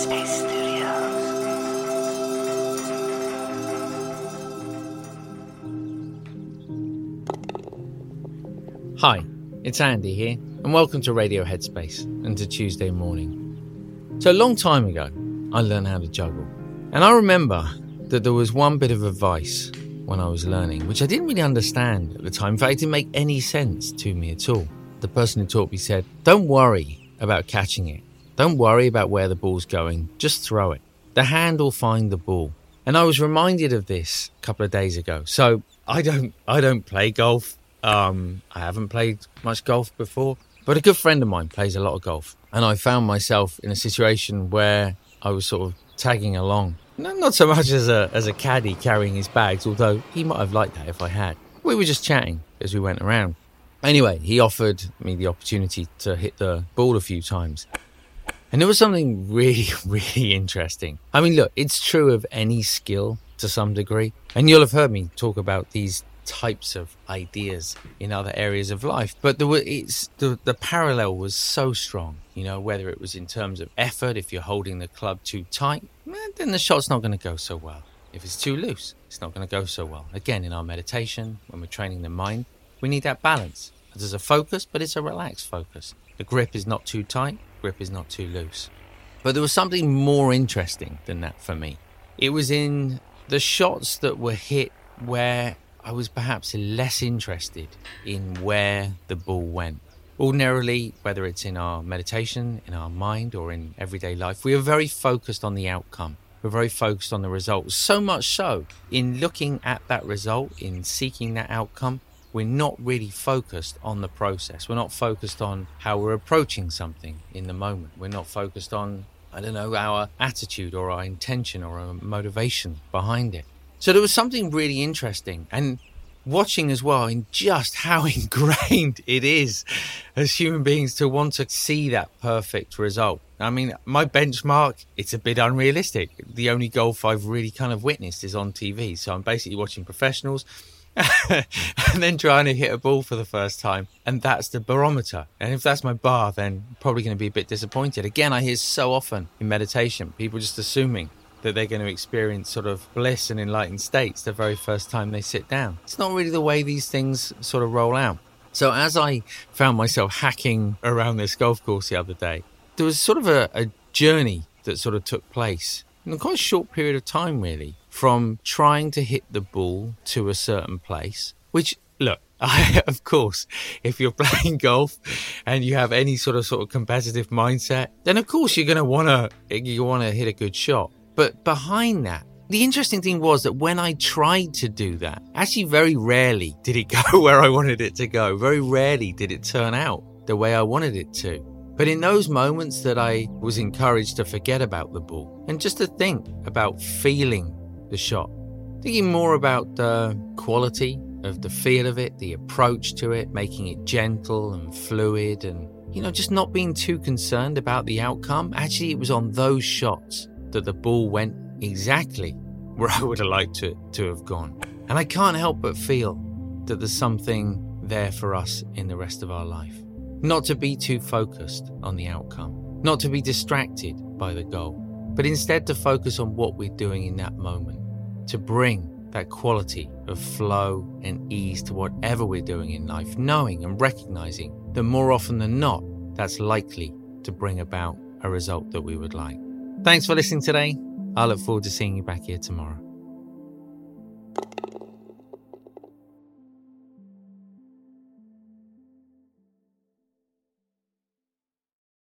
Hi, it's Andy here, and welcome to Radio Headspace and to Tuesday morning. So, a long time ago, I learned how to juggle. And I remember that there was one bit of advice when I was learning, which I didn't really understand at the time. In fact, it didn't make any sense to me at all. The person who taught me said, Don't worry about catching it. Don't worry about where the ball's going. Just throw it. The hand will find the ball. And I was reminded of this a couple of days ago. So I don't I don't play golf. Um, I haven't played much golf before, but a good friend of mine plays a lot of golf, and I found myself in a situation where I was sort of tagging along. No, not so much as a as a caddy carrying his bags, although he might have liked that if I had. We were just chatting as we went around. Anyway, he offered me the opportunity to hit the ball a few times. And there was something really, really interesting. I mean, look, it's true of any skill to some degree. And you'll have heard me talk about these types of ideas in other areas of life. But there were, it's, the, the parallel was so strong, you know, whether it was in terms of effort, if you're holding the club too tight, eh, then the shot's not going to go so well. If it's too loose, it's not going to go so well. Again, in our meditation, when we're training the mind, we need that balance. There's a focus, but it's a relaxed focus. The grip is not too tight, grip is not too loose. But there was something more interesting than that for me. It was in the shots that were hit where I was perhaps less interested in where the ball went. Ordinarily, whether it's in our meditation, in our mind, or in everyday life, we are very focused on the outcome. We're very focused on the result. So much so, in looking at that result, in seeking that outcome, we're not really focused on the process. We're not focused on how we're approaching something in the moment. We're not focused on, I don't know, our attitude or our intention or our motivation behind it. So there was something really interesting and watching as well in just how ingrained it is as human beings to want to see that perfect result. I mean, my benchmark, it's a bit unrealistic. The only golf I've really kind of witnessed is on TV. So I'm basically watching professionals and then trying to hit a ball for the first time. And that's the barometer. And if that's my bar, then probably going to be a bit disappointed. Again, I hear so often in meditation people just assuming that they're going to experience sort of bliss and enlightened states the very first time they sit down. It's not really the way these things sort of roll out. So as I found myself hacking around this golf course the other day, there was sort of a, a journey that sort of took place in a quite short period of time, really, from trying to hit the ball to a certain place, which look, I, of course, if you're playing golf and you have any sort of sort of competitive mindset, then of course you're going to want to you want to hit a good shot. But behind that, the interesting thing was that when I tried to do that, actually very rarely did it go where I wanted it to go. Very rarely did it turn out the way I wanted it to. But in those moments that I was encouraged to forget about the ball and just to think about feeling the shot, thinking more about the quality of the feel of it, the approach to it, making it gentle and fluid and, you know, just not being too concerned about the outcome. Actually, it was on those shots that the ball went exactly where I would have liked to, to have gone. And I can't help but feel that there's something there for us in the rest of our life. Not to be too focused on the outcome, not to be distracted by the goal, but instead to focus on what we're doing in that moment, to bring that quality of flow and ease to whatever we're doing in life, knowing and recognizing that more often than not, that's likely to bring about a result that we would like. Thanks for listening today. I look forward to seeing you back here tomorrow.